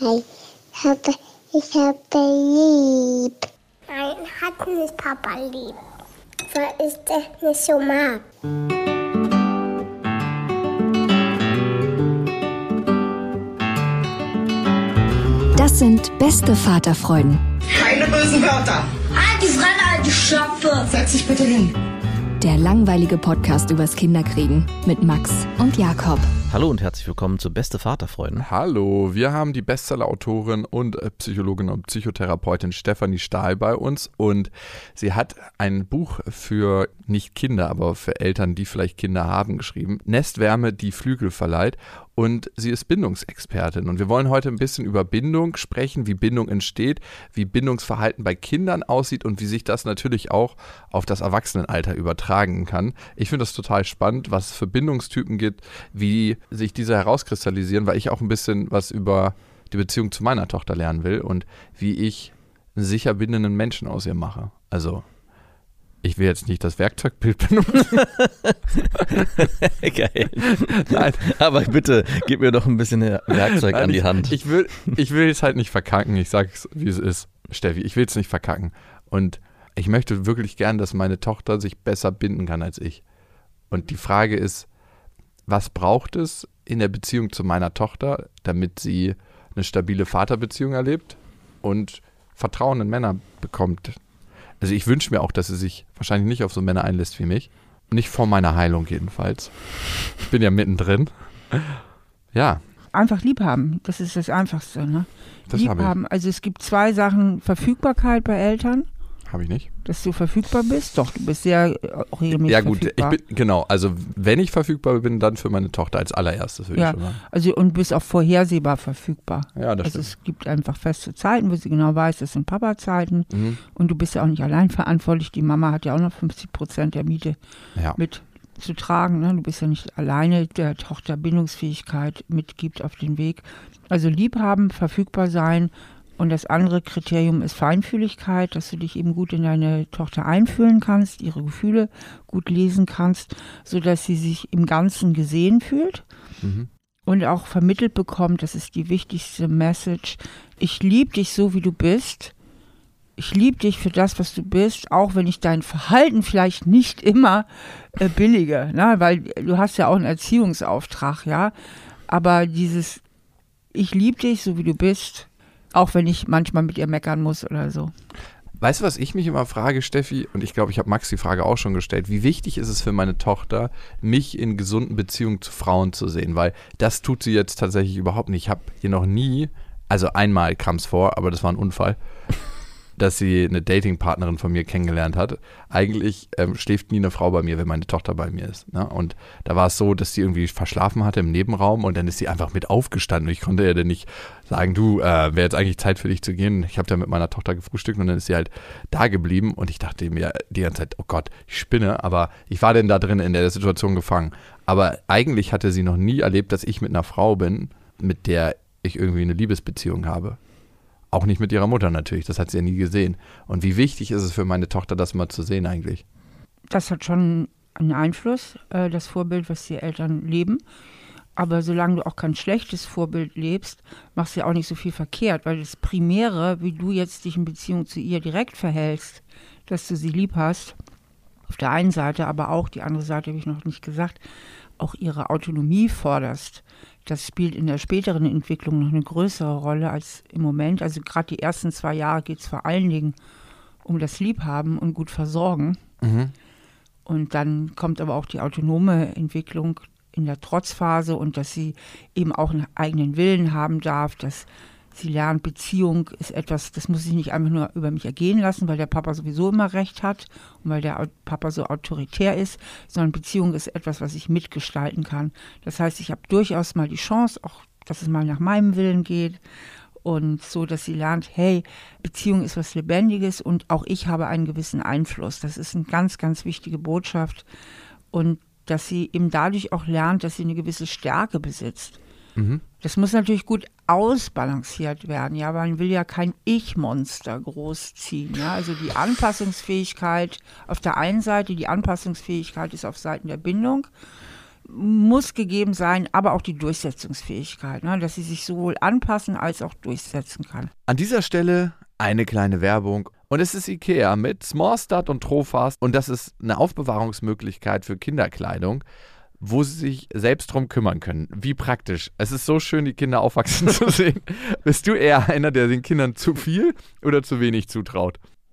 hi. Ich habe, ich habe lieb. Nein, hat nicht Papa lieb. Weil ich das nicht so mag. Das sind beste Vaterfreuden. Keine bösen Wörter. Halt die Fremde, alte Schöpfe. Setz dich bitte hin. Der langweilige Podcast übers Kinderkriegen mit Max und Jakob. Hallo und herzlich willkommen zu Beste Vaterfreuden. Hallo, wir haben die Bestseller-Autorin und äh, Psychologin und Psychotherapeutin Stefanie Stahl bei uns und sie hat ein Buch für nicht Kinder, aber für Eltern, die vielleicht Kinder haben, geschrieben. Nestwärme, die Flügel verleiht und sie ist Bindungsexpertin. Und wir wollen heute ein bisschen über Bindung sprechen, wie Bindung entsteht, wie Bindungsverhalten bei Kindern aussieht und wie sich das natürlich auch auf das Erwachsenenalter übertragen kann. Ich finde das total spannend, was es für Bindungstypen gibt, wie sich diese herauskristallisieren, weil ich auch ein bisschen was über die Beziehung zu meiner Tochter lernen will und wie ich einen sicher bindenden Menschen aus ihr mache. Also ich will jetzt nicht das Werkzeugbild benutzen. Geil. Nein. Aber bitte, gib mir doch ein bisschen Werkzeug Nein, an die ich, Hand. Ich will, ich will jetzt halt nicht verkacken. Ich sag's, wie es ist. Steffi, ich will es nicht verkacken. Und ich möchte wirklich gern, dass meine Tochter sich besser binden kann als ich. Und die Frage ist, was braucht es in der Beziehung zu meiner Tochter, damit sie eine stabile Vaterbeziehung erlebt und Vertrauen in Männer bekommt, also ich wünsche mir auch, dass sie sich wahrscheinlich nicht auf so Männer einlässt wie mich. Nicht vor meiner Heilung jedenfalls. Ich bin ja mittendrin. Ja. Einfach lieb haben, das ist das Einfachste. Ne? Das lieb habe ich. haben. Also es gibt zwei Sachen, Verfügbarkeit bei Eltern. Habe ich nicht. Dass du verfügbar bist? Doch, du bist sehr äh, regelmäßig Ja gut, verfügbar. ich bin, genau, also wenn ich verfügbar bin, dann für meine Tochter als allererstes, würde Ja, ich schon sagen. also und bist auch vorhersehbar verfügbar. Ja, das also stimmt. es gibt einfach feste Zeiten, wo sie genau weiß, das sind Papa-Zeiten. Mhm. Und du bist ja auch nicht allein verantwortlich. Die Mama hat ja auch noch 50 Prozent der Miete Ja. mit zu tragen. Ne? Du bist ja nicht alleine, der Tochter Bindungsfähigkeit mitgibt auf den Weg. Also liebhaben, verfügbar sein. Und das andere Kriterium ist Feinfühligkeit, dass du dich eben gut in deine Tochter einfühlen kannst, ihre Gefühle gut lesen kannst, sodass sie sich im Ganzen gesehen fühlt Mhm. und auch vermittelt bekommt, das ist die wichtigste Message, ich liebe dich so, wie du bist. Ich liebe dich für das, was du bist, auch wenn ich dein Verhalten vielleicht nicht immer äh, billige, ne? weil du hast ja auch einen Erziehungsauftrag, ja. Aber dieses, ich liebe dich so, wie du bist, auch wenn ich manchmal mit ihr meckern muss oder so. Weißt du, was ich mich immer frage, Steffi? Und ich glaube, ich habe Max die Frage auch schon gestellt. Wie wichtig ist es für meine Tochter, mich in gesunden Beziehungen zu Frauen zu sehen? Weil das tut sie jetzt tatsächlich überhaupt nicht. Ich habe ihr noch nie, also einmal kam es vor, aber das war ein Unfall, dass sie eine Datingpartnerin von mir kennengelernt hat. Eigentlich ähm, schläft nie eine Frau bei mir, wenn meine Tochter bei mir ist. Ne? Und da war es so, dass sie irgendwie verschlafen hatte im Nebenraum und dann ist sie einfach mit aufgestanden. Ich konnte ihr dann nicht sagen, du, äh, wäre jetzt eigentlich Zeit für dich zu gehen. Ich habe da mit meiner Tochter gefrühstückt und dann ist sie halt da geblieben und ich dachte mir die ganze Zeit, oh Gott, ich spinne, aber ich war denn da drin in der Situation gefangen. Aber eigentlich hatte sie noch nie erlebt, dass ich mit einer Frau bin, mit der ich irgendwie eine Liebesbeziehung habe. Auch nicht mit ihrer Mutter natürlich, das hat sie ja nie gesehen. Und wie wichtig ist es für meine Tochter, das mal zu sehen eigentlich? Das hat schon einen Einfluss, äh, das Vorbild, was die Eltern leben. Aber solange du auch kein schlechtes Vorbild lebst, machst du ja auch nicht so viel verkehrt, weil das Primäre, wie du jetzt dich in Beziehung zu ihr direkt verhältst, dass du sie lieb hast, auf der einen Seite, aber auch die andere Seite habe ich noch nicht gesagt, auch ihre Autonomie forderst. Das spielt in der späteren Entwicklung noch eine größere Rolle als im Moment. Also gerade die ersten zwei Jahre geht es vor allen Dingen um das Liebhaben und gut versorgen. Und dann kommt aber auch die autonome Entwicklung in der Trotzphase und dass sie eben auch einen eigenen Willen haben darf, dass sie lernt, Beziehung ist etwas, das muss ich nicht einfach nur über mich ergehen lassen, weil der Papa sowieso immer recht hat und weil der Papa so autoritär ist, sondern Beziehung ist etwas, was ich mitgestalten kann. Das heißt, ich habe durchaus mal die Chance, auch dass es mal nach meinem Willen geht und so, dass sie lernt, hey, Beziehung ist was Lebendiges und auch ich habe einen gewissen Einfluss. Das ist eine ganz, ganz wichtige Botschaft und dass sie eben dadurch auch lernt, dass sie eine gewisse Stärke besitzt. Das muss natürlich gut ausbalanciert werden, ja, weil man will ja kein Ich-Monster großziehen, ja. Also die Anpassungsfähigkeit auf der einen Seite, die Anpassungsfähigkeit ist auf Seiten der Bindung muss gegeben sein, aber auch die Durchsetzungsfähigkeit, ne? dass sie sich sowohl anpassen als auch durchsetzen kann. An dieser Stelle eine kleine Werbung. Und es ist Ikea mit Smallstart und Trofast. Und das ist eine Aufbewahrungsmöglichkeit für Kinderkleidung, wo sie sich selbst drum kümmern können. Wie praktisch. Es ist so schön, die Kinder aufwachsen zu sehen. Bist du eher einer, der den Kindern zu viel oder zu wenig zutraut?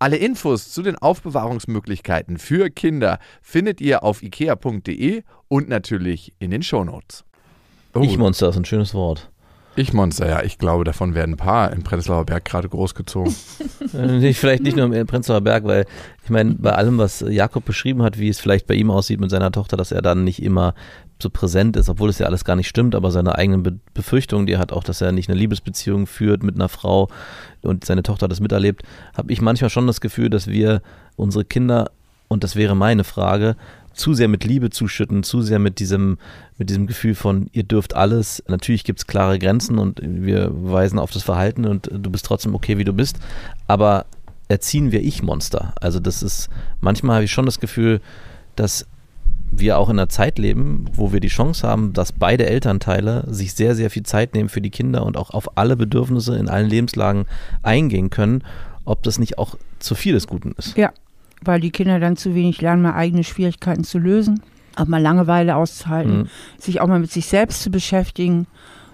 Alle Infos zu den Aufbewahrungsmöglichkeiten für Kinder findet ihr auf ikea.de und natürlich in den Shownotes. Oh, Ich-Monster ist ein schönes Wort. Ich-Monster, ja, ich glaube, davon werden ein paar im Prenzlauer Berg gerade großgezogen. Äh, vielleicht nicht nur im Prenzlauer Berg, weil ich meine, bei allem, was Jakob beschrieben hat, wie es vielleicht bei ihm aussieht mit seiner Tochter, dass er dann nicht immer so präsent ist, obwohl es ja alles gar nicht stimmt, aber seine eigenen Be Befürchtungen, die er hat, auch, dass er nicht eine Liebesbeziehung führt mit einer Frau und seine Tochter das miterlebt, habe ich manchmal schon das Gefühl, dass wir unsere Kinder, und das wäre meine Frage, zu sehr mit Liebe zuschütten, zu sehr mit diesem, mit diesem Gefühl von, ihr dürft alles. Natürlich gibt es klare Grenzen und wir weisen auf das Verhalten und du bist trotzdem okay, wie du bist. Aber erziehen wir Ich-Monster. Also das ist, manchmal habe ich schon das Gefühl, dass wir auch in einer Zeit leben, wo wir die Chance haben, dass beide Elternteile sich sehr, sehr viel Zeit nehmen für die Kinder und auch auf alle Bedürfnisse in allen Lebenslagen eingehen können, ob das nicht auch zu viel des Guten ist. Ja, weil die Kinder dann zu wenig lernen, mal eigene Schwierigkeiten zu lösen, auch mal Langeweile auszuhalten, Mhm. sich auch mal mit sich selbst zu beschäftigen.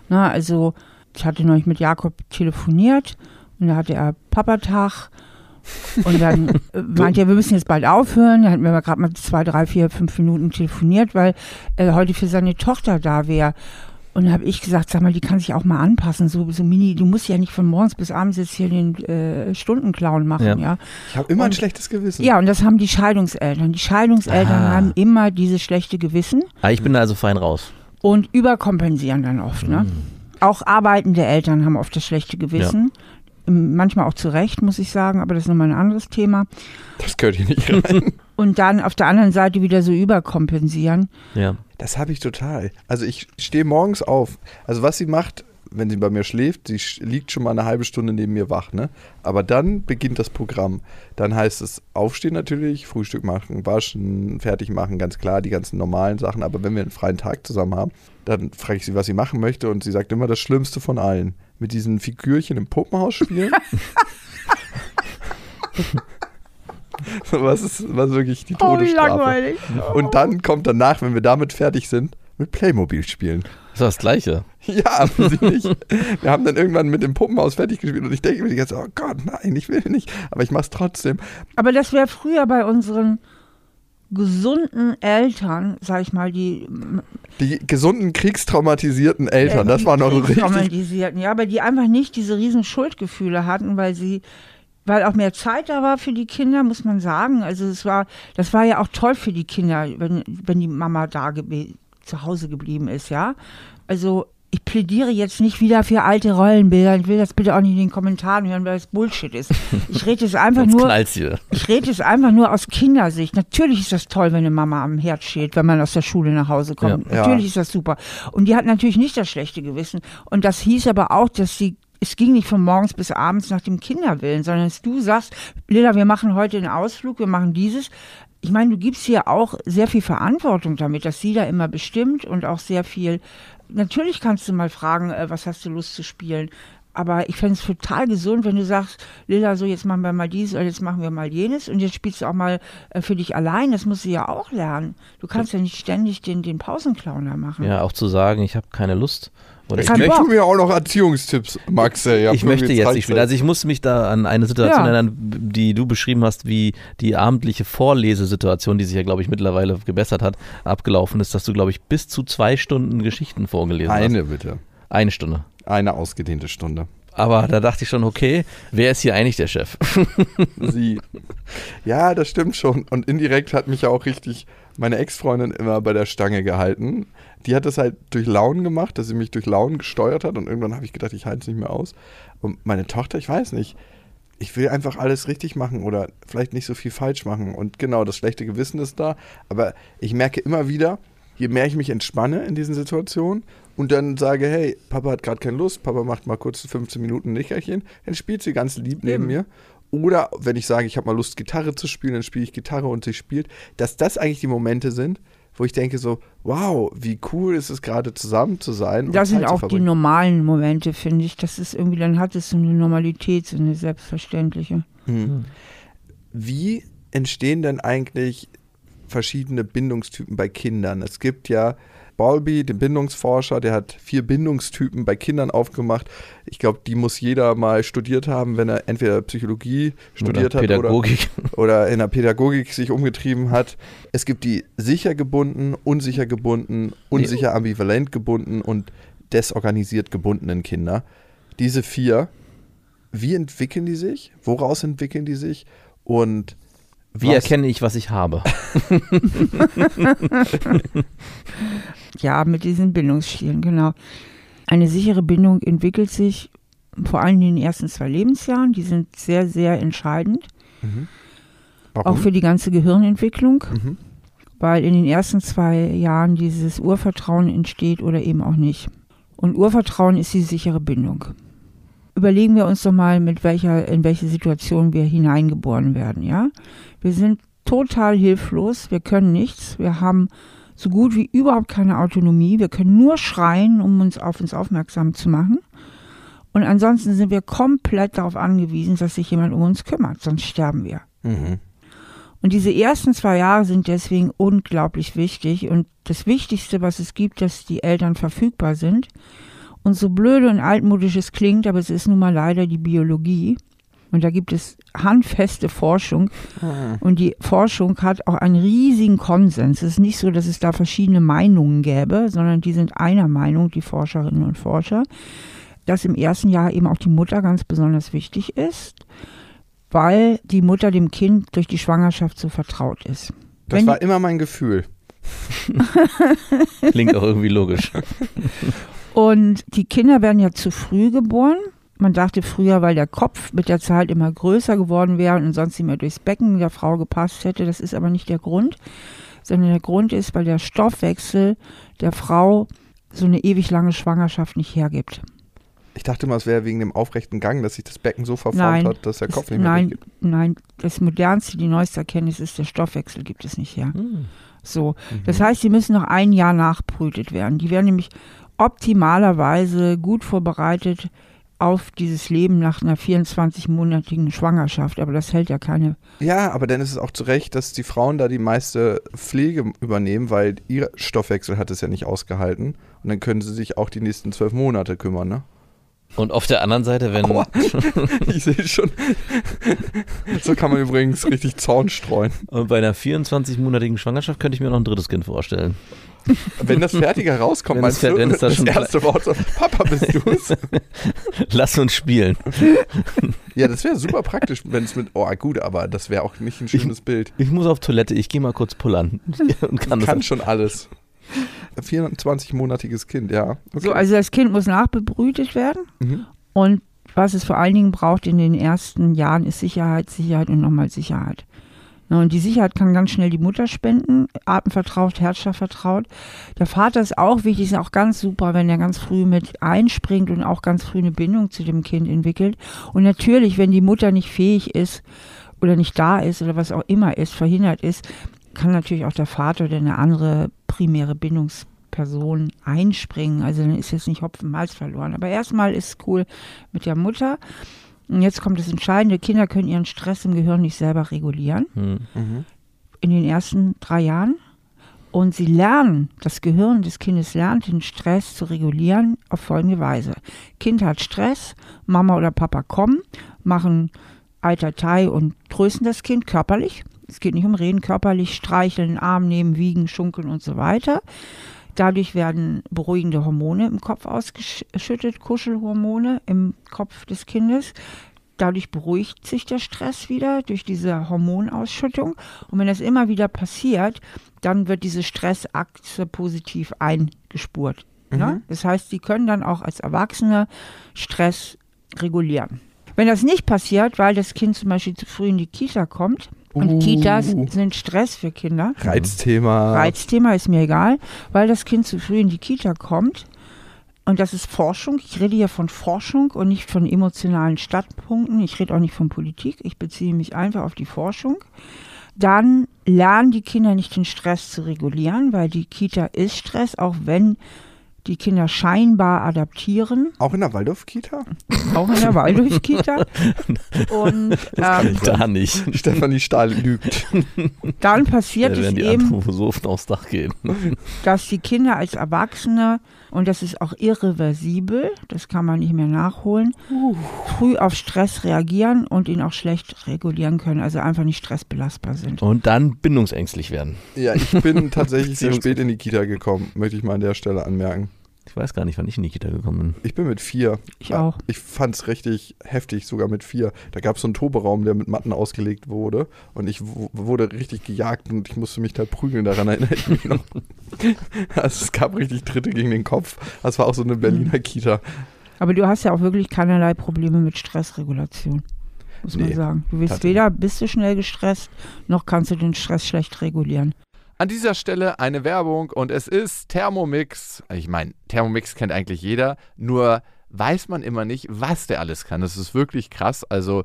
Na, also ich hatte neulich mit Jakob telefoniert und da hatte er Papatag und dann äh, meinte er, wir müssen jetzt bald aufhören. Da hatten wir aber gerade mal zwei, drei, vier, fünf Minuten telefoniert, weil er heute für seine Tochter da wäre. Und dann habe ich gesagt, sag mal, die kann sich auch mal anpassen. So, so mini, du musst ja nicht von morgens bis abends jetzt hier den äh, Stundenclown machen, Ja. ja. Ich habe immer ein Und- schlechtes Gewissen. Ja, und das haben die Scheidungseltern. Die Scheidungseltern Ah. haben immer dieses schlechte Gewissen Ah, ich bin da also fein raus. und überkompensieren dann oft. Ne? Auch arbeitende Eltern haben oft das schlechte Gewissen. Ähm, Manchmal auch zu Recht, muss ich sagen, aber das ist nochmal ein anderes Thema. Das gehört hier nicht rein. Und dann auf der anderen Seite wieder so überkompensieren. Ja. Das habe ich total. Also ich stehe morgens auf. Also was sie macht, wenn sie bei mir schläft, sie liegt schon mal eine halbe Stunde neben mir wach, ne? Aber dann beginnt das Programm. Dann heißt es aufstehen natürlich, Frühstück machen, waschen, fertig machen, ganz klar, die ganzen normalen Sachen. Aber wenn wir einen freien Tag zusammen haben, dann frage ich sie, was sie machen möchte und sie sagt immer das Schlimmste von allen. Mit diesen Figürchen im Puppenhaus spielen. So, was ist was ist wirklich die Todesstrafe. Und dann kommt danach, wenn wir damit fertig sind, mit Playmobil spielen. Das ist das Gleiche. Ja. Wir haben dann irgendwann mit dem Puppenhaus fertig gespielt und ich denke mir die ganze Zeit, oh Gott, nein, ich will nicht. Aber ich mach's trotzdem. Aber das wäre früher bei unseren gesunden Eltern, sag ich mal, die Die gesunden, kriegstraumatisierten Eltern, das war noch richtig. traumatisierten, ja, aber die einfach nicht diese riesen Schuldgefühle hatten, weil sie, weil auch mehr Zeit da war für die Kinder, muss man sagen. Also es war, das war ja auch toll für die Kinder, wenn, wenn die Mama da zu Hause geblieben ist, ja. Also ich plädiere jetzt nicht wieder für alte Rollenbilder. Ich will das bitte auch nicht in den Kommentaren hören, weil das Bullshit ist. Ich rede es einfach nur. hier. Ich rede es einfach nur aus Kindersicht. Natürlich ist das toll, wenn eine Mama am Herd steht, wenn man aus der Schule nach Hause kommt. Ja. Natürlich Ja. ist das super. Und die hat natürlich nicht das schlechte Gewissen. Und das hieß aber auch, dass sie es ging nicht von morgens bis abends nach dem Kinderwillen, sondern dass du sagst, Lilla, wir machen heute einen Ausflug, wir machen dieses. Ich meine, du gibst ihr auch sehr viel Verantwortung damit, dass sie da immer bestimmt und auch sehr viel. Natürlich kannst du mal fragen, äh, was hast du Lust zu spielen? Aber ich fände es total gesund, wenn du sagst, Lilla, so jetzt machen wir mal dies oder jetzt machen wir mal jenes und jetzt spielst du auch mal äh, für dich allein. Das musst du ja auch lernen. Du kannst ja nicht ständig den, den Pausenclown da machen. Ja, auch zu sagen, ich habe keine Lust Oder ich möchte, mir auch noch Erziehungstipps, Max. Ey. ich möchte jetzt nicht spielen. Also ich musste mich da an eine Situation Ja. erinnern, die du beschrieben hast, wie die abendliche Vorlesesituation, die sich ja, glaube ich, mittlerweile gebessert hat, abgelaufen ist, dass du, glaube ich, bis zu zwei Stunden Geschichten vorgelesen hast. Eine bitte. Eine Stunde. Eine ausgedehnte Stunde. Aber da dachte ich schon, okay, wer ist hier eigentlich der Chef? Sie. Ja, das stimmt schon. Und indirekt hat mich ja auch richtig meine Ex-Freundin immer bei der Stange gehalten. Die hat das halt durch Launen gemacht, dass sie mich durch Launen gesteuert hat und irgendwann habe ich gedacht, ich halte es nicht mehr aus. Und meine Tochter, ich weiß nicht. Ich will einfach alles richtig machen oder vielleicht nicht so viel falsch machen. Und genau, das schlechte Gewissen ist da. Aber ich merke immer wieder, je mehr ich mich entspanne in diesen Situationen und dann sage, hey, Papa hat gerade keine Lust, Papa macht mal kurz 15 Minuten ein Nickerchen, dann spielt sie ganz lieb neben mir. Oder wenn ich sage, ich habe mal Lust, Gitarre zu spielen, dann spiele ich Gitarre und sie spielt. Dass das eigentlich die Momente sind, wo ich denke so, wow, wie cool ist es gerade zusammen zu sein. und Das sind auch die normalen Momente, finde ich. Das ist irgendwie, dann hat es so eine Normalität, so eine selbstverständliche. Wie entstehen denn eigentlich verschiedene Bindungstypen bei Kindern? Es gibt ja Bowlby, den Bindungsforscher, der hat vier Bindungstypen bei Kindern aufgemacht. Ich glaube, die muss jeder mal studiert haben, wenn er entweder Psychologie studiert Oder hat Pädagogik. Oder, oder in der Pädagogik sich umgetrieben hat. Es gibt die sicher gebunden, unsicher gebunden, unsicher ambivalent gebunden und desorganisiert gebundenen Kinder. Diese vier, wie entwickeln die sich? Woraus entwickeln die sich? Und Wie was- erkenne ich, was ich habe? Ja, mit diesen Bindungsstilen, genau. Eine sichere Bindung entwickelt sich vor allem in den ersten zwei Lebensjahren. Die sind sehr, sehr entscheidend, Warum? auch für die ganze Gehirnentwicklung, Mhm. weil in den ersten zwei Jahren dieses Urvertrauen entsteht oder eben auch nicht. Und Urvertrauen ist die sichere Bindung. Überlegen wir uns doch mal, mit welcher, in welche Situation wir hineingeboren werden, ja? Wir sind total hilflos, wir können nichts, wir haben so gut wie überhaupt keine Autonomie, wir können nur schreien, um uns auf uns aufmerksam zu machen. Und ansonsten sind wir komplett darauf angewiesen, dass sich jemand um uns kümmert, sonst sterben wir. Mhm. Und diese ersten zwei Jahre sind deswegen unglaublich wichtig. Und das Wichtigste, was es gibt, dass die Eltern verfügbar sind. Und so blöde und altmodisch es klingt, aber es ist nun mal leider die Biologie. Und da gibt es handfeste Forschung. Und die Forschung hat auch einen riesigen Konsens. Es ist nicht so, dass es da verschiedene Meinungen gäbe, sondern die sind einer Meinung, die Forscherinnen und Forscher, dass im ersten Jahr eben auch die Mutter ganz besonders wichtig ist, weil die Mutter dem Kind durch die Schwangerschaft so vertraut ist. Das Wenn- war immer mein Gefühl. Klingt auch irgendwie logisch. Und die Kinder werden ja zu früh geboren. Man dachte früher, weil der Kopf mit der Zeit immer größer geworden wäre und sonst nicht mehr durchs Becken der Frau gepasst hätte. Das ist aber nicht der Grund, sondern der Grund ist, weil der Stoffwechsel der Frau so eine ewig lange Schwangerschaft nicht hergibt. Ich dachte mal, es wäre wegen dem aufrechten Gang, dass sich das Becken so verformt Nein. hat, dass der Kopf nicht mehr nein, durchgeht. nein, das modernste, die neueste Erkenntnis ist, der Stoffwechsel gibt es nicht her. Hm. So, das heißt, sie müssen noch ein Jahr nachbrütet werden. Die werden nämlich optimalerweise gut vorbereitet auf dieses Leben nach einer 24-monatigen Schwangerschaft. Aber das hält ja keine. Ja, aber dann ist es auch zu Recht, dass die Frauen da die meiste Pflege übernehmen, weil ihr Stoffwechsel hat es ja nicht ausgehalten. Und dann können sie sich auch die nächsten zwölf Monate kümmern, ne? Und auf der anderen Seite, wenn, Aua. Ich sehe schon. so kann man übrigens richtig Zorn streuen. und bei einer 24-monatigen Schwangerschaft könnte ich mir noch ein drittes Kind vorstellen. Wenn das fertig herauskommt, Wenn meinst es du, wenn es da das schon erste Wort so, Papa, bist du's? Lass uns spielen. ja, das wäre super praktisch, wenn es mit, oh gut, aber das wäre auch nicht ein schönes Bild. Ich muss auf Toilette, ich gehe mal kurz pullern. Und kann Kann das schon alles. 24-monatiges Kind, ja. Okay. So, also das Kind muss nachbebrütet werden. Mhm. Und was es vor allen Dingen braucht in den ersten Jahren, ist Sicherheit, Sicherheit und nochmal Sicherheit. Na, Und die Sicherheit kann ganz schnell die Mutter spenden, atemvertraut, herzschlagvertraut. Der Vater ist auch wichtig, ist auch ganz super, wenn er ganz früh mit einspringt und auch ganz früh eine Bindung zu dem Kind entwickelt. Und natürlich, wenn die Mutter nicht fähig ist oder nicht da ist oder was auch immer ist, verhindert ist, kann natürlich auch der Vater oder eine andere primäre Bindungsperson einspringen. Also dann ist jetzt nicht Hopfen Malz verloren. Aber erstmal ist es cool mit der Mutter. Und jetzt kommt das Entscheidende. Kinder können ihren Stress im Gehirn nicht selber regulieren Hm. Mhm. in den ersten drei Jahren. Und sie lernen, das Gehirn des Kindes lernt, den Stress zu regulieren auf folgende Weise. Kind hat Stress, Mama oder Papa kommen, machen Eitertei und trösten das Kind körperlich. Es geht nicht um Reden, körperlich streicheln, Arm nehmen, wiegen, schunkeln und so weiter. Dadurch werden beruhigende Hormone im Kopf ausgeschüttet, Kuschelhormone im Kopf des Kindes. Dadurch beruhigt sich der Stress wieder durch diese Hormonausschüttung. Und wenn das immer wieder passiert, dann wird diese Stressachse positiv eingespurt. Ne? Das heißt, sie können dann auch als Erwachsene Stress regulieren. Wenn das nicht passiert, weil das Kind zum Beispiel zu früh in die Kita kommt, und Uh. Kitas sind Stress für Kinder, Reizthema. Reizthema ist mir egal, weil das Kind zu früh in die Kita kommt. Und das ist Forschung. Ich rede hier von Forschung und nicht von emotionalen Standpunkten. Ich rede auch nicht von Politik. Ich beziehe mich einfach auf die Forschung. Dann lernen die Kinder nicht den Stress zu regulieren, weil die Kita ist Stress, auch wenn die Kinder scheinbar adaptieren, Auch in der Waldorf-Kita? auch in der Waldorf-Kita. Und ähm, Da nicht. Stefanie Stahl lügt. dann Da passiert es werden die eben, aufs Dach gehen. dass die Kinder als Erwachsene, und das ist auch irreversibel, das kann man nicht mehr nachholen, früh auf Stress reagieren und ihn auch schlecht regulieren können, also einfach nicht stressbelastbar sind. Und dann bindungsängstlich werden. Ja, ich bin tatsächlich sehr spät in die Kita gekommen, möchte ich mal an der Stelle anmerken. Ich weiß gar nicht, wann ich in die Kita gekommen bin. Ich bin mit vier. Ich auch. Ich fand es richtig heftig, sogar mit vier. Da gab es so einen Toberaum, der mit Matten ausgelegt wurde. Und ich wurde richtig gejagt und ich musste mich da prügeln. Daran erinnere ich mich noch. Also es gab richtig Tritte gegen den Kopf. Das war auch so eine Berliner Kita. Aber du hast ja auch wirklich keinerlei Probleme mit Stressregulation, muss man Nee, sagen. Du bist weder bist du schnell gestresst, noch kannst du den Stress schlecht regulieren. An dieser Stelle eine Werbung und es ist Thermomix. Ich meine, Thermomix kennt eigentlich jeder, nur weiß man immer nicht, was der alles kann. Das ist wirklich krass. Also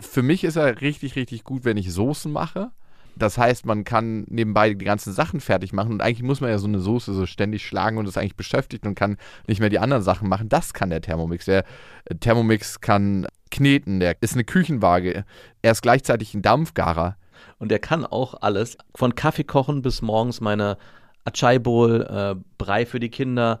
für mich ist er richtig, richtig gut, wenn ich Soßen mache. Das heißt, man kann nebenbei die ganzen Sachen fertig machen und eigentlich muss man ja so eine Soße so ständig schlagen und ist eigentlich beschäftigt und kann nicht mehr die anderen Sachen machen. Das kann der Thermomix. Der äh, Thermomix kann kneten, der ist eine Küchenwaage. Er ist gleichzeitig ein Dampfgarer. Und der kann auch alles, von Kaffee kochen bis morgens meine Achai Bowl, äh, Brei für die Kinder,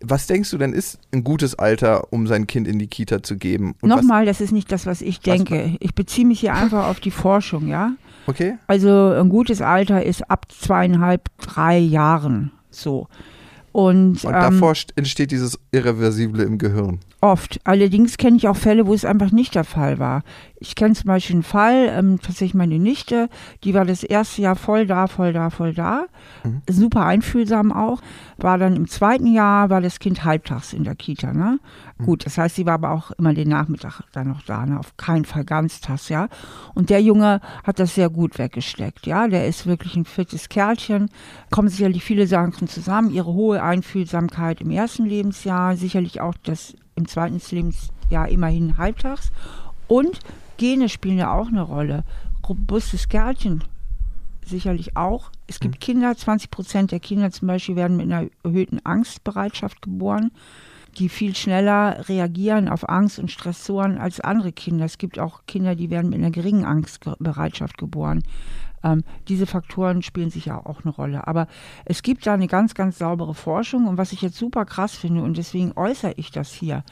Was denkst du denn ist ein gutes Alter, um sein Kind in die Kita zu geben? Und was- Nochmal, das ist nicht das, was ich denke. Ich beziehe mich hier einfach auf die Forschung, ja. Okay. Also ein gutes Alter ist ab zweieinhalb, drei Jahren so. Und, Und ähm, davor st- entsteht dieses Irreversible im Gehirn. Oft. Allerdings kenne ich auch Fälle, wo es einfach nicht der Fall war. Ich kenne zum Beispiel einen Fall, ähm, tatsächlich meine Nichte, die war das erste Jahr voll da, voll da, voll da. Super einfühlsam auch. War dann im zweiten Jahr, war das Kind halbtags in der Kita. Ne? Gut, das heißt, sie war aber auch immer den Nachmittag dann noch da. Ne? Auf keinen Fall ganztags, ja. Und der Junge hat das sehr gut weggesteckt, ja. Der ist wirklich ein fittes Kerlchen. Kommen sicherlich viele Sachen zusammen. Ihre hohe Einfühlsamkeit im ersten Lebensjahr, sicherlich auch das im zweiten Lebensjahr immerhin halbtags. Und Gene spielen ja auch eine Rolle. Robustes Kerlchen sicherlich auch. Es gibt Kinder, 20 Prozent der Kinder zum Beispiel werden mit einer erhöhten Angstbereitschaft geboren. die viel schneller reagieren auf Angst und Stressoren als andere Kinder. Es gibt auch Kinder, die werden mit einer geringen Angstbereitschaft geboren. Ähm, diese Faktoren spielen sicher auch eine Rolle. Aber es gibt da eine ganz, ganz saubere Forschung. Und was ich jetzt super krass finde, und deswegen äußere ich das hier,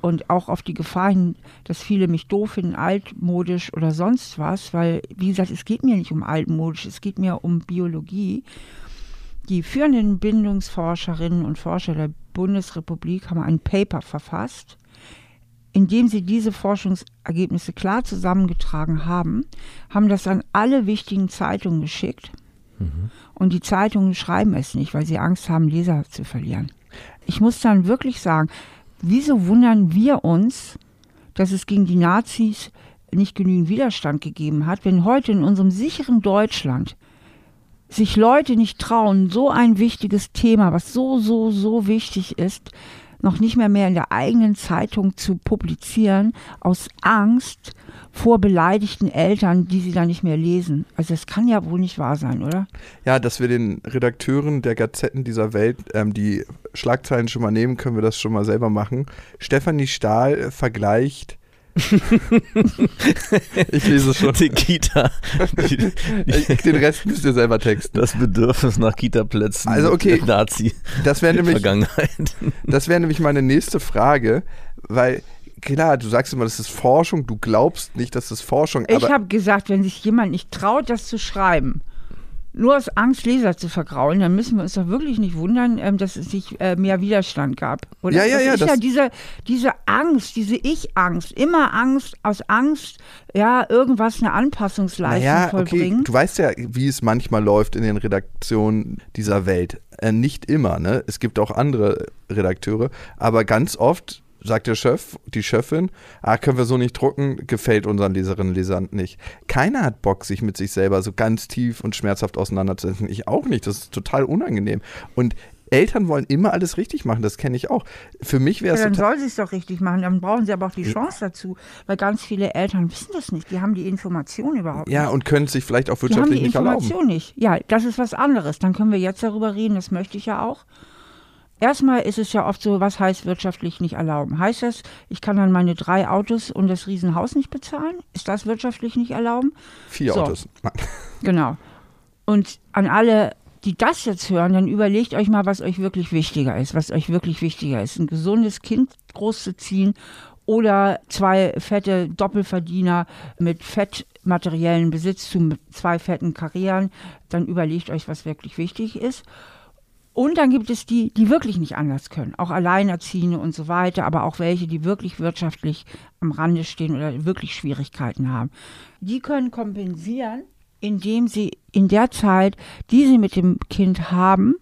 und auch auf die Gefahr hin, dass viele mich doof finden, altmodisch oder sonst was, weil, wie gesagt, es geht mir nicht um altmodisch, es geht mir um Biologie. Die führenden Bindungsforscherinnen und Forscher der Bundesrepublik haben ein Paper verfasst, in dem sie diese Forschungsergebnisse klar zusammengetragen haben, haben das an alle wichtigen Zeitungen geschickt. Und die Zeitungen schreiben es nicht, weil sie Angst haben, Leser zu verlieren. Ich muss dann wirklich sagen, wieso wundern wir uns, dass es gegen die Nazis nicht genügend Widerstand gegeben hat, wenn heute in unserem sicheren Deutschland sich Leute nicht trauen, so ein wichtiges Thema, was so, so, so wichtig ist, noch nicht mehr mehr in der eigenen Zeitung zu publizieren, aus Angst vor beleidigten Eltern, die sie dann nicht mehr lesen. Also das kann ja wohl nicht wahr sein, oder? Ja, dass wir den Redakteuren der Gazetten dieser Welt ähm, die Schlagzeilen schon mal nehmen, können wir das schon mal selber machen. Stefanie Stahl vergleicht. ich lese es schon. Die Kita. Die, Den Rest müsst ihr selber texten. das Bedürfnis nach Kita-Plätzen. Also, okay. mit Nazi. Das wäre nämlich, Vergangenheit. das wäre nämlich meine nächste Frage, weil klar, du sagst immer, das ist Forschung, du glaubst nicht, dass das Forschung, Ich habe gesagt, wenn sich jemand nicht traut, das zu schreiben, nur aus Angst, Leser zu vergraulen, dann müssen wir uns doch wirklich nicht wundern, ähm, dass es sich äh, mehr Widerstand gab. Oder? Ja, ja, das ja, Ist das- ja diese, diese Angst, diese Ich-Angst, immer Angst, aus Angst, ja, irgendwas, eine Anpassungsleistung okay, vollbringen. du weißt ja, wie es manchmal läuft in den Redaktionen dieser Welt. Äh, nicht immer, ne? Es gibt auch andere Redakteure, aber ganz oft sagt der Chef, die Chefin, ah, können wir so nicht drucken, gefällt unseren Leserinnen und Lesern nicht. Keiner hat Bock, sich mit sich selber so ganz tief und schmerzhaft auseinanderzusetzen. Ich auch nicht, das ist total unangenehm. Und Eltern wollen immer alles richtig machen, das kenne ich auch. Für mich wäre Ja, es dann total. soll sie es doch richtig machen. Dann brauchen sie aber auch die Chance dazu, weil ganz viele Eltern wissen das nicht. Die haben die Information überhaupt Ja, nicht. und können es sich vielleicht auch Die haben wirtschaftlich die nicht erlauben. Information nicht. Ja, das ist was anderes. Dann können wir jetzt darüber reden, das möchte ich ja auch. Erstmal ist es ja oft so, was heißt wirtschaftlich nicht erlauben? Heißt das, ich kann dann meine drei Autos und das Riesenhaus nicht bezahlen? Ist das wirtschaftlich nicht erlauben? Vier So. Autos. Genau. Und an alle, die das jetzt hören, dann überlegt euch mal, was euch wirklich wichtiger ist. Was euch wirklich wichtiger ist. Ein gesundes Kind großzuziehen oder zwei fette Doppelverdiener mit fettmateriellen Besitz zu zwei fetten Karrieren. Dann überlegt euch, was wirklich wichtig ist. Und dann gibt es die, die wirklich nicht anders können, auch Alleinerziehende und so weiter, aber auch welche, die wirklich wirtschaftlich am Rande stehen oder wirklich Schwierigkeiten haben. Die können kompensieren, indem sie in der Zeit, die sie mit dem Kind haben,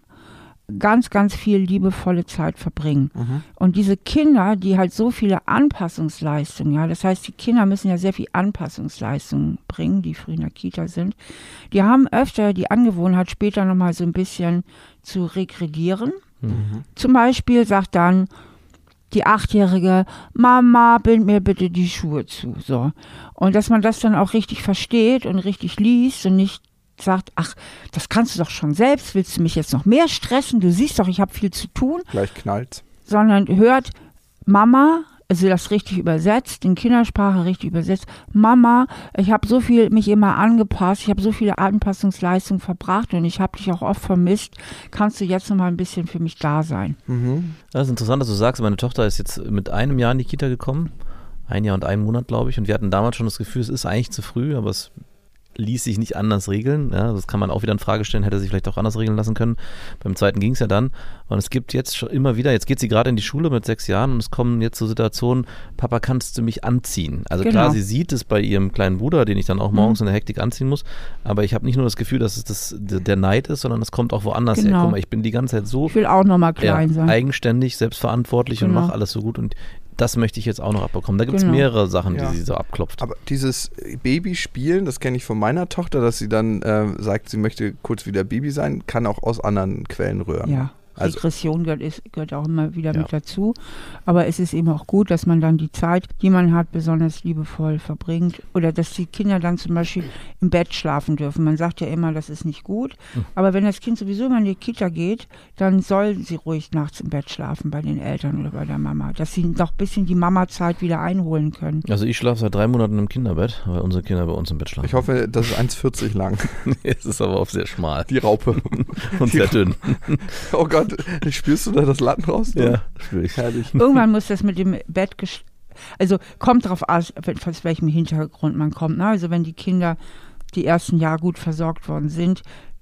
ganz, ganz viel liebevolle Zeit verbringen. Und diese Kinder, die halt so viele Anpassungsleistungen, ja, das heißt, die Kinder müssen ja sehr viel Anpassungsleistungen bringen, die früh in der Kita sind, die haben öfter die Angewohnheit, später nochmal so ein bisschen zu regredieren. Zum Beispiel sagt dann die Achtjährige, Mama, bind mir bitte die Schuhe zu. So. Und dass man das dann auch richtig versteht und richtig liest und nicht sagt, ach, das kannst du doch schon selbst, willst du mich jetzt noch mehr stressen? Du siehst doch, ich habe viel zu tun, Gleich knallt's. sondern hört, Mama, also das richtig übersetzt, in Kindersprache richtig übersetzt, Mama, ich habe so viel mich immer angepasst, ich habe so viele Anpassungsleistungen verbracht und ich habe dich auch oft vermisst, kannst du jetzt noch mal ein bisschen für mich da sein? Das ist interessant, dass du sagst, meine Tochter ist jetzt mit einem Jahr in die Kita gekommen. Ein Jahr und einen Monat, glaube ich. Und wir hatten damals schon das Gefühl, es ist eigentlich zu früh, aber es ließ sich nicht anders regeln. Ja, das kann man auch wieder in Frage stellen, hätte sich vielleicht auch anders regeln lassen können. Beim zweiten ging es ja dann. Und es gibt jetzt schon immer wieder, jetzt geht sie gerade in die Schule mit sechs Jahren und es kommen jetzt so Situationen, Papa, kannst du mich anziehen? Also Genau. klar, sie sieht es bei ihrem kleinen Bruder, den ich dann auch morgens in der Hektik anziehen muss. Aber ich habe nicht nur das Gefühl, dass es das, der Neid ist, sondern es kommt auch woanders her. Genau. Guck mal, ich bin die ganze Zeit so Ich will auch noch mal klein ja, sein. eigenständig, selbstverantwortlich und Genau. mache alles so gut. Und das möchte ich jetzt auch noch abbekommen. Da gibt es Genau. mehrere Sachen, Ja. die sie so abklopft. Aber dieses Babyspielen, das kenne ich von meiner Tochter, dass sie dann äh, sagt, sie möchte kurz wieder Baby sein, kann auch aus anderen Quellen rühren. Ja, Also- Regression gehört, ist, gehört auch immer wieder Ja. mit dazu. Aber es ist eben auch gut, dass man dann die Zeit, die man hat, besonders liebevoll verbringt. Oder dass die Kinder dann zum Beispiel im Bett schlafen dürfen. Man sagt ja immer, das ist nicht gut. Hm. Aber wenn das Kind sowieso immer in die Kita geht, dann soll sie ruhig nachts im Bett schlafen bei den Eltern oder bei der Mama. Dass sie noch ein bisschen die Mama-Zeit wieder einholen können. Also ich schlafe seit drei Monaten im Kinderbett, weil unsere Kinder bei uns im Bett schlafen. Ich hoffe, das ist 1,40 lang, es ist aber auch sehr schmal die Raupe. und sehr dünn. Oh Gott, spürst du da das Latten raus? Ja, spüre ich. Herrlich. Irgendwann muss das mit dem Bett, gesch- also kommt drauf aus, aus welchem Hintergrund man kommt. Ne? Also wenn die Kinder die ersten Jahre gut versorgt worden sind,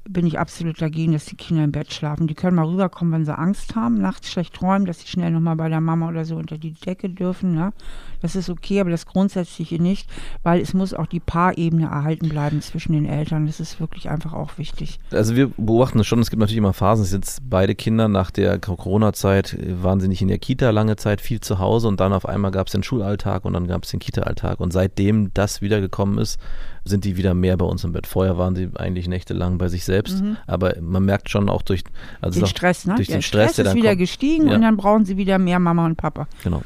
bin ich absolut dagegen, dass die Kinder im Bett schlafen. Die können mal rüberkommen, wenn sie Angst haben, nachts schlecht träumen, dass sie schnell nochmal bei der Mama oder so unter die Decke dürfen. Ne? Das ist okay, aber das Grundsätzliche nicht, weil es muss auch die Paarebene erhalten bleiben zwischen den Eltern. Das ist wirklich einfach auch wichtig. Also wir beobachten es schon, es gibt natürlich immer Phasen, es sind beide Kinder nach der Corona-Zeit, äh, waren sie nicht in der Kita lange Zeit, viel zu Hause und dann auf einmal gab es den Schulalltag und dann gab es den Kita-Alltag und seitdem das wiedergekommen ist, sind die wieder mehr bei uns im Bett. Vorher waren sie eigentlich nächtelang bei sich selbst, aber man merkt schon auch durch also Den auch Stress, ne? durch der den Stress, der ist dann wieder kommt. gestiegen Ja. und dann brauchen sie wieder mehr Mama und Papa. Genau.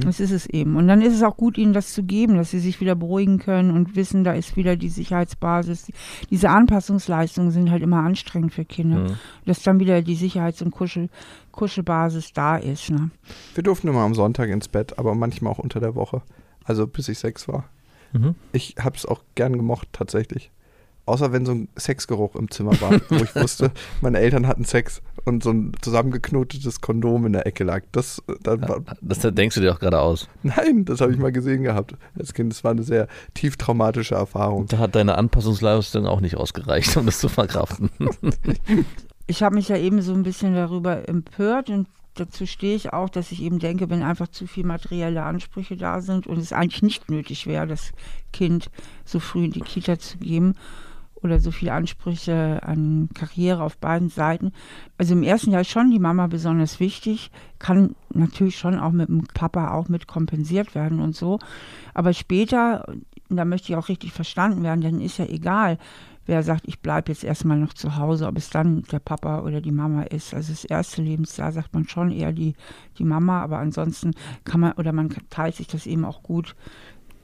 Das ist es eben. Und dann ist es auch gut, ihnen das zu geben, dass sie sich wieder beruhigen können und wissen, da ist wieder die Sicherheitsbasis. Diese Anpassungsleistungen sind halt immer anstrengend für Kinder. Mhm. Dass dann wieder die Sicherheits- und Kuschel, Kuschelbasis da ist. Ne? Wir durften immer am Sonntag ins Bett, aber manchmal auch unter der Woche. Also bis ich sechs war. Mhm. Ich habe es auch gern gemocht, tatsächlich. Außer wenn so ein Sexgeruch im Zimmer war, wo ich wusste, meine Eltern hatten Sex und so ein zusammengeknotetes Kondom in der Ecke lag. Das, dann war, Das denkst du dir auch gerade aus. nein, das habe ich mal gesehen gehabt als Kind. Das war eine sehr tief traumatische Erfahrung. Da hat deine Anpassungsleistung auch nicht ausgereicht, um das zu verkraften. Ich habe mich ja eben so ein bisschen darüber empört und dazu stehe ich auch, dass ich eben denke, wenn einfach zu viel materielle Ansprüche da sind und es eigentlich nicht nötig wäre, das Kind so früh in die Kita zu geben oder so viele Ansprüche an Karriere auf beiden Seiten. Also im ersten Jahr ist schon die Mama besonders wichtig, kann natürlich schon auch mit dem Papa auch mit kompensiert werden und so. Aber später, da möchte ich auch richtig verstanden werden, dann ist ja egal, wer sagt, ich bleibe jetzt erstmal noch zu Hause, ob es dann der Papa oder die Mama ist. Also das erste Lebensjahr sagt man schon eher die, die Mama, aber ansonsten kann man, oder man teilt sich das eben auch gut,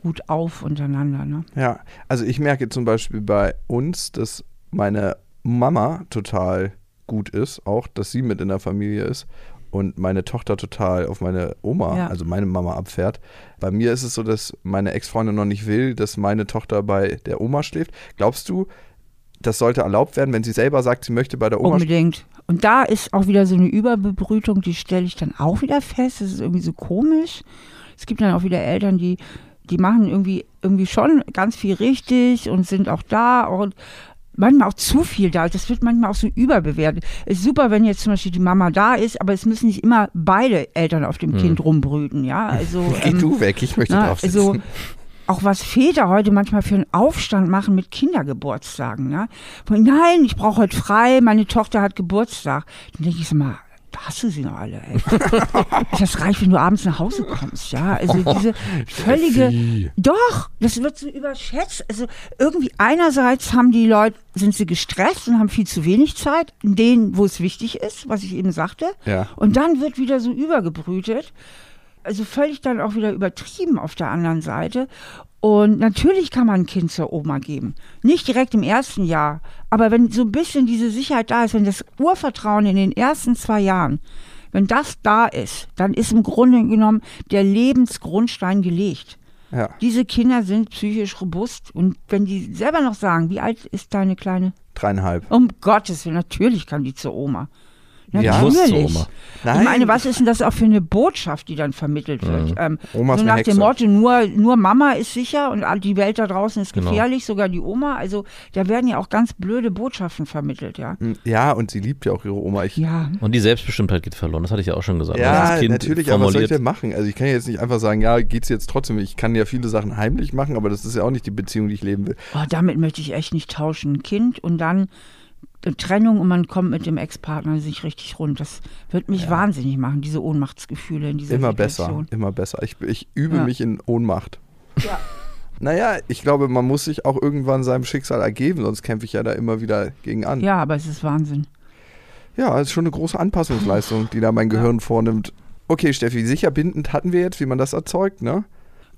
gut auf untereinander. Ne? Ja, also ich merke zum Beispiel bei uns, dass meine Mama total gut ist, auch, dass sie mit in der Familie ist und meine Tochter total auf meine Oma, Ja. also meine Mama abfährt. Bei mir ist es so, dass meine Ex-Freundin noch nicht will, dass meine Tochter bei der Oma schläft. Glaubst du, das sollte erlaubt werden, wenn sie selber sagt, sie möchte bei der Oma? Unbedingt. Und da ist auch wieder so eine Überbebrütung, die stelle ich dann auch wieder fest. Das ist irgendwie so komisch. Es gibt dann auch wieder Eltern, die, die machen irgendwie, irgendwie schon ganz viel richtig und sind auch da und manchmal auch zu viel da. Das wird manchmal auch so überbewertet. Es ist super, wenn jetzt zum Beispiel die Mama da ist, aber es müssen nicht immer beide Eltern auf dem Kind rumbrüten, ja. Also, Geh ähm, du weg, ich möchte na, drauf sitzen. also auch was Väter heute manchmal für einen Aufstand machen mit Kindergeburtstagen. Ne? Nein, ich brauche heute frei, meine Tochter hat Geburtstag. Dann denke ich so mal, da hast du sie noch alle. Ey. das reicht, wenn du abends nach Hause kommst. Ja, also diese völlige. Doch, das wird so überschätzt. Also irgendwie einerseits haben die Leute, sind sie gestresst und haben viel zu wenig Zeit, in denen, wo es wichtig ist, was ich eben sagte. Ja. Und dann wird wieder so übergebrütet also völlig dann auch wieder übertrieben auf der anderen Seite. Und natürlich kann man ein Kind zur Oma geben. Nicht direkt im ersten Jahr, aber wenn so ein bisschen diese Sicherheit da ist, wenn das Urvertrauen in den ersten zwei Jahren, wenn das da ist, dann ist im Grunde genommen der Lebensgrundstein gelegt. Ja, Diese Kinder sind psychisch robust und wenn die selber noch sagen, wie alt ist deine Kleine? dreieinhalb. Um Gottes Willen, natürlich kann die zur Oma. Ja, Natürlich. Oma. Nein. Ich meine, was ist denn das auch für eine Botschaft, die dann vermittelt wird? Ähm, Oma ist so eine nach Hexe. dem Motto, nur, nur Mama ist sicher und die Welt da draußen ist Genau. gefährlich, sogar die Oma. Also da werden ja auch ganz blöde Botschaften vermittelt, ja. Ja, und sie liebt ja auch ihre Oma. Ich, Ja, Und die Selbstbestimmtheit geht verloren, das hatte ich ja auch schon gesagt. Ja, das Kind natürlich, aber was soll ich formuliert, denn machen? Also ich kann ja jetzt nicht einfach sagen, ja, geht's jetzt trotzdem. Ich kann ja viele Sachen heimlich machen, aber das ist ja auch nicht die Beziehung, die ich leben will. oh, damit möchte ich echt nicht tauschen. Ein Kind und dann Trennung und man kommt mit dem Ex-Partner sich richtig rund. Das wird mich wahnsinnig machen, diese Ohnmachtsgefühle in dieser Immer besser, Situation. immer besser. Ich, ich übe Ja. mich in Ohnmacht. Ja. Naja, ich glaube, man muss sich auch irgendwann seinem Schicksal ergeben, sonst kämpfe ich ja da immer wieder gegen an. Ja, aber es ist Wahnsinn. Ja, es ist schon eine große Anpassungsleistung, die da mein Gehirn vornimmt. Okay, Steffi, sicher bindend hatten wir jetzt, wie man das erzeugt, ne?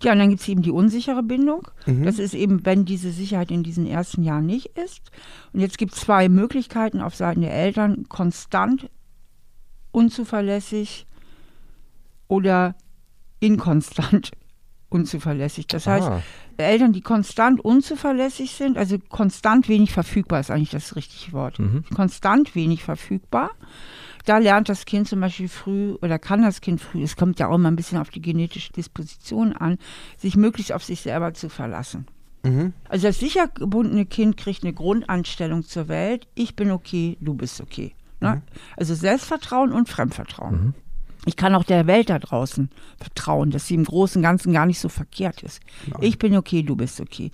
Ja, und dann gibt es eben die unsichere Bindung. Mhm. Das ist eben, wenn diese Sicherheit in diesen ersten Jahren nicht ist. Und jetzt gibt es zwei Möglichkeiten auf Seiten der Eltern: konstant, unzuverlässig oder inkonstant unzuverlässig. Das heißt, Ah. Eltern, die konstant unzuverlässig sind, also konstant wenig verfügbar ist eigentlich das richtige Wort. Mhm. Konstant wenig verfügbar. Da lernt das Kind zum Beispiel früh oder kann das Kind früh, es kommt ja auch immer ein bisschen auf die genetische Disposition an, sich möglichst auf sich selber zu verlassen. Mhm. Also das sicher gebundene Kind kriegt eine Grundanstellung zur Welt. Ich bin okay, du bist okay. Ne? Also Selbstvertrauen und Fremdvertrauen. Ich kann auch der Welt da draußen vertrauen, dass sie im Großen und Ganzen gar nicht so verkehrt ist. Ich bin okay, du bist okay.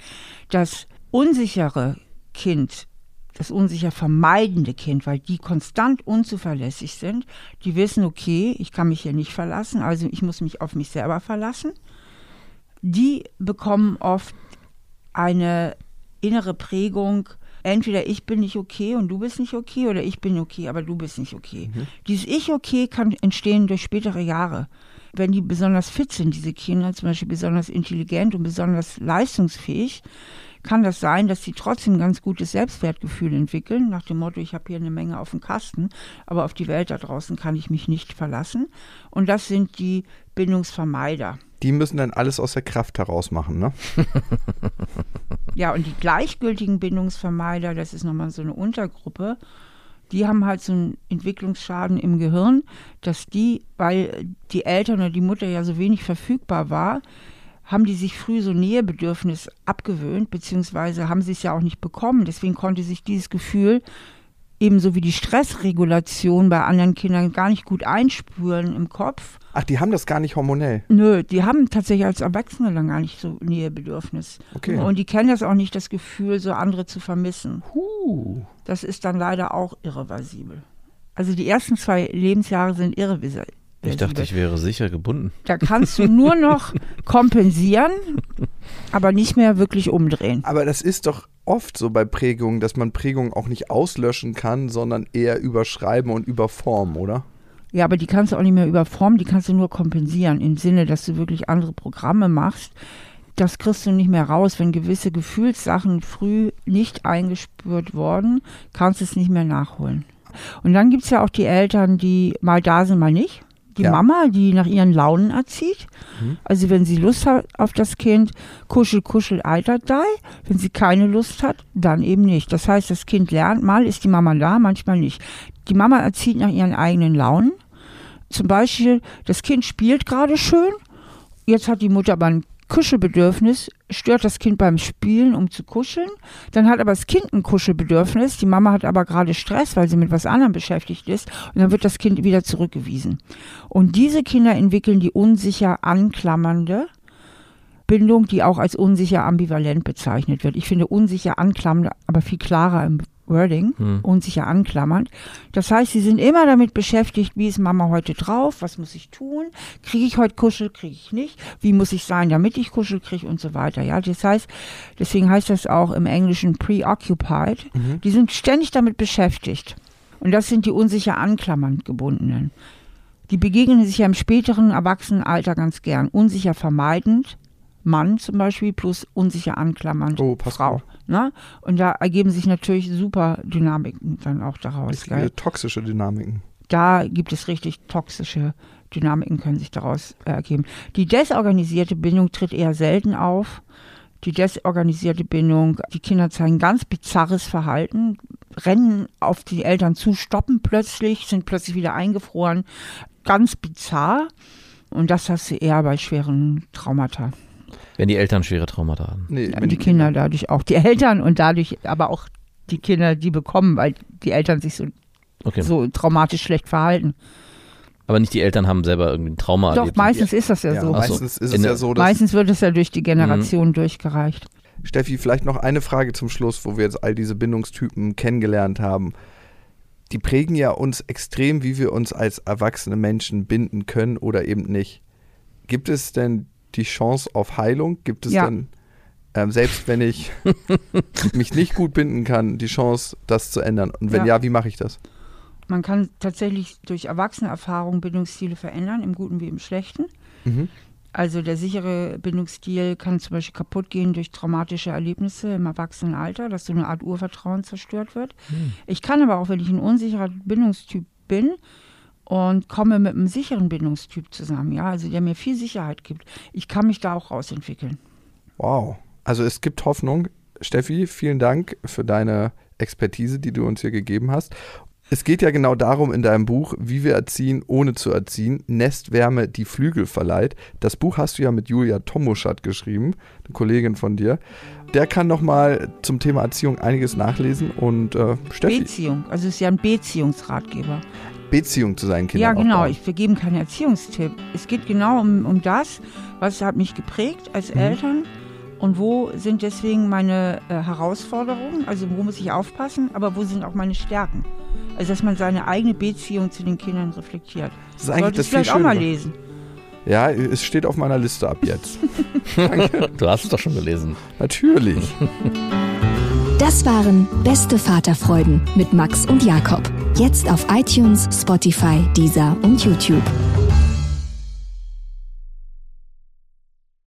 Das unsichere Kind, das unsicher vermeidende Kind, weil die konstant unzuverlässig sind, die wissen, okay, ich kann mich hier nicht verlassen, also ich muss mich auf mich selber verlassen. Die bekommen oft eine innere Prägung, entweder ich bin nicht okay und du bist nicht okay oder ich bin okay, aber du bist nicht okay. Dieses Ich okay kann entstehen durch spätere Jahre. Wenn die besonders fit sind, diese Kinder, zum Beispiel besonders intelligent und besonders leistungsfähig, kann das sein, dass sie trotzdem ein ganz gutes Selbstwertgefühl entwickeln, nach dem Motto, ich habe hier eine Menge auf dem Kasten, aber auf die Welt da draußen kann ich mich nicht verlassen. Und das sind die Bindungsvermeider. Die müssen dann alles aus der Kraft heraus machen, ne? Ja, und die gleichgültigen Bindungsvermeider, das ist nochmal so eine Untergruppe, die haben halt so einen Entwicklungsschaden im Gehirn, dass die, weil die Eltern oder die Mutter ja so wenig verfügbar war, haben die sich früh so Nähebedürfnis abgewöhnt, beziehungsweise haben sie es ja auch nicht bekommen. Deswegen konnte sich dieses Gefühl ebenso wie die Stressregulation bei anderen Kindern gar nicht gut einspüren im Kopf. Ach, die haben das gar nicht hormonell. Nö, die haben tatsächlich als Erwachsene dann gar nicht so Nähebedürfnis. Okay. Und die kennen das auch nicht, das Gefühl, so andere zu vermissen. Huh. Das ist dann leider auch irreversibel. Also die ersten zwei Lebensjahre sind irreversibel. Ich dachte, ich wäre sicher gebunden. Da kannst du nur noch kompensieren, aber nicht mehr wirklich umdrehen. Aber das ist doch oft so bei Prägungen, dass man Prägungen auch nicht auslöschen kann, sondern eher überschreiben und überformen, oder? Ja, aber die kannst du auch nicht mehr überformen, die kannst du nur kompensieren, im Sinne, dass du wirklich andere Programme machst. Das kriegst du nicht mehr raus. Wenn gewisse Gefühlssachen früh nicht eingespürt wurden, kannst du es nicht mehr nachholen. Und dann gibt es ja auch die Eltern, die mal da sind, mal nicht. Die Ja. Mama, die nach ihren Launen erzieht. Also wenn sie Lust hat auf das Kind, kuschel, kuschel, eitert dei. Wenn sie keine Lust hat, dann eben nicht. Das heißt, das Kind lernt, mal ist die Mama da, manchmal nicht. Die Mama erzieht nach ihren eigenen Launen. Zum Beispiel, das Kind spielt gerade schön, jetzt hat die Mutter aber ein Kuschelbedürfnis, stört das Kind beim Spielen, um zu kuscheln. Dann hat aber das Kind ein Kuschelbedürfnis, die Mama hat aber gerade Stress, weil sie mit was anderem beschäftigt ist. Und dann wird das Kind wieder zurückgewiesen. Und diese Kinder entwickeln die unsicher anklammernde Bindung, die auch als unsicher ambivalent bezeichnet wird. Ich finde unsicher anklammernd, aber viel klarer im Wording, unsicher anklammernd. Das heißt, sie sind immer damit beschäftigt, wie ist Mama heute drauf, was muss ich tun, kriege ich heute Kuschel, kriege ich nicht, wie muss ich sein, damit ich Kuschel kriege und so weiter. Ja, das heißt, deswegen heißt das auch im Englischen preoccupied. Die sind ständig damit beschäftigt. Und das sind die unsicher anklammernd gebundenen. Die begegnen sich ja im späteren Erwachsenenalter ganz gern. Unsicher vermeidend, Mann zum Beispiel, plus unsicher anklammernd, Oh, Frau. gut. Ne? Und da ergeben sich natürlich super Dynamiken dann auch daraus. Gell? toxische Dynamiken. Da gibt es richtig toxische Dynamiken, können sich daraus äh, ergeben. Die desorganisierte Bindung tritt eher selten auf. Die desorganisierte Bindung, die Kinder zeigen ganz bizarres Verhalten, rennen auf die Eltern zu, stoppen plötzlich, sind plötzlich wieder eingefroren. Ganz bizarr. Und das hast du eher bei schweren Traumata. Wenn die Eltern schwere Traumata haben. Nee, Ja, wenn die Kinder dadurch auch, die Eltern und dadurch aber auch die Kinder, die bekommen, weil die Eltern sich so, Okay. so traumatisch schlecht verhalten. Aber nicht die Eltern haben selber irgendwie ein Trauma Doch, erlebt. meistens ist das ja, ja, so. Meistens ist es ja so, dass Meistens wird es ja durch die Generation durchgereicht. Steffi, vielleicht noch eine Frage zum Schluss, wo wir jetzt all diese Bindungstypen kennengelernt haben. Die prägen ja uns extrem, wie wir uns als erwachsene Menschen binden können oder eben nicht. Gibt es denn die Chance auf Heilung? Gibt es Ja. denn, ähm, selbst wenn ich mich nicht gut binden kann, die Chance, das zu ändern? Und wenn Ja. ja, wie mache ich das? man kann tatsächlich durch Erwachsenenerfahrung Bindungsstile verändern, im Guten wie im Schlechten. Mhm. Also der sichere Bindungsstil kann zum Beispiel kaputt gehen durch traumatische Erlebnisse im Erwachsenenalter, dass so eine Art Urvertrauen zerstört wird. Ich kann aber auch, wenn ich ein unsicherer Bindungstyp bin und komme mit einem sicheren Bindungstyp zusammen, ja, also der mir viel Sicherheit gibt, ich kann mich da auch rausentwickeln. Wow. Also es gibt Hoffnung. Steffi, vielen Dank für deine Expertise, die du uns hier gegeben hast. Es geht ja genau darum in deinem Buch, wie wir erziehen, ohne zu erziehen. Nestwärme, die Flügel verleiht. Das Buch hast du ja mit Julia Tomuschat geschrieben, eine Kollegin von dir. Der kann nochmal zum Thema Erziehung einiges nachlesen. Und äh, Steffi, Beziehung, also es ist ja ein Beziehungsratgeber. Beziehung zu seinen Ja, Kindern genau. aufbauen. Ich, wir geben keinen Erziehungstipp. Es geht genau um, um das, was hat mich geprägt als Mhm. Eltern und wo sind deswegen meine äh, Herausforderungen, also wo muss ich aufpassen, aber wo sind auch meine Stärken. Also dass man seine eigene Beziehung zu den Kindern reflektiert. Das ist eigentlich Sollte das ich viel vielleicht auch mal lesen. Ja, es steht auf meiner Liste ab jetzt. Danke. Du hast es doch schon gelesen. Natürlich. Das waren Beste Vaterfreuden mit Max und Jakob. Jetzt auf iTunes, Spotify, Deezer und YouTube.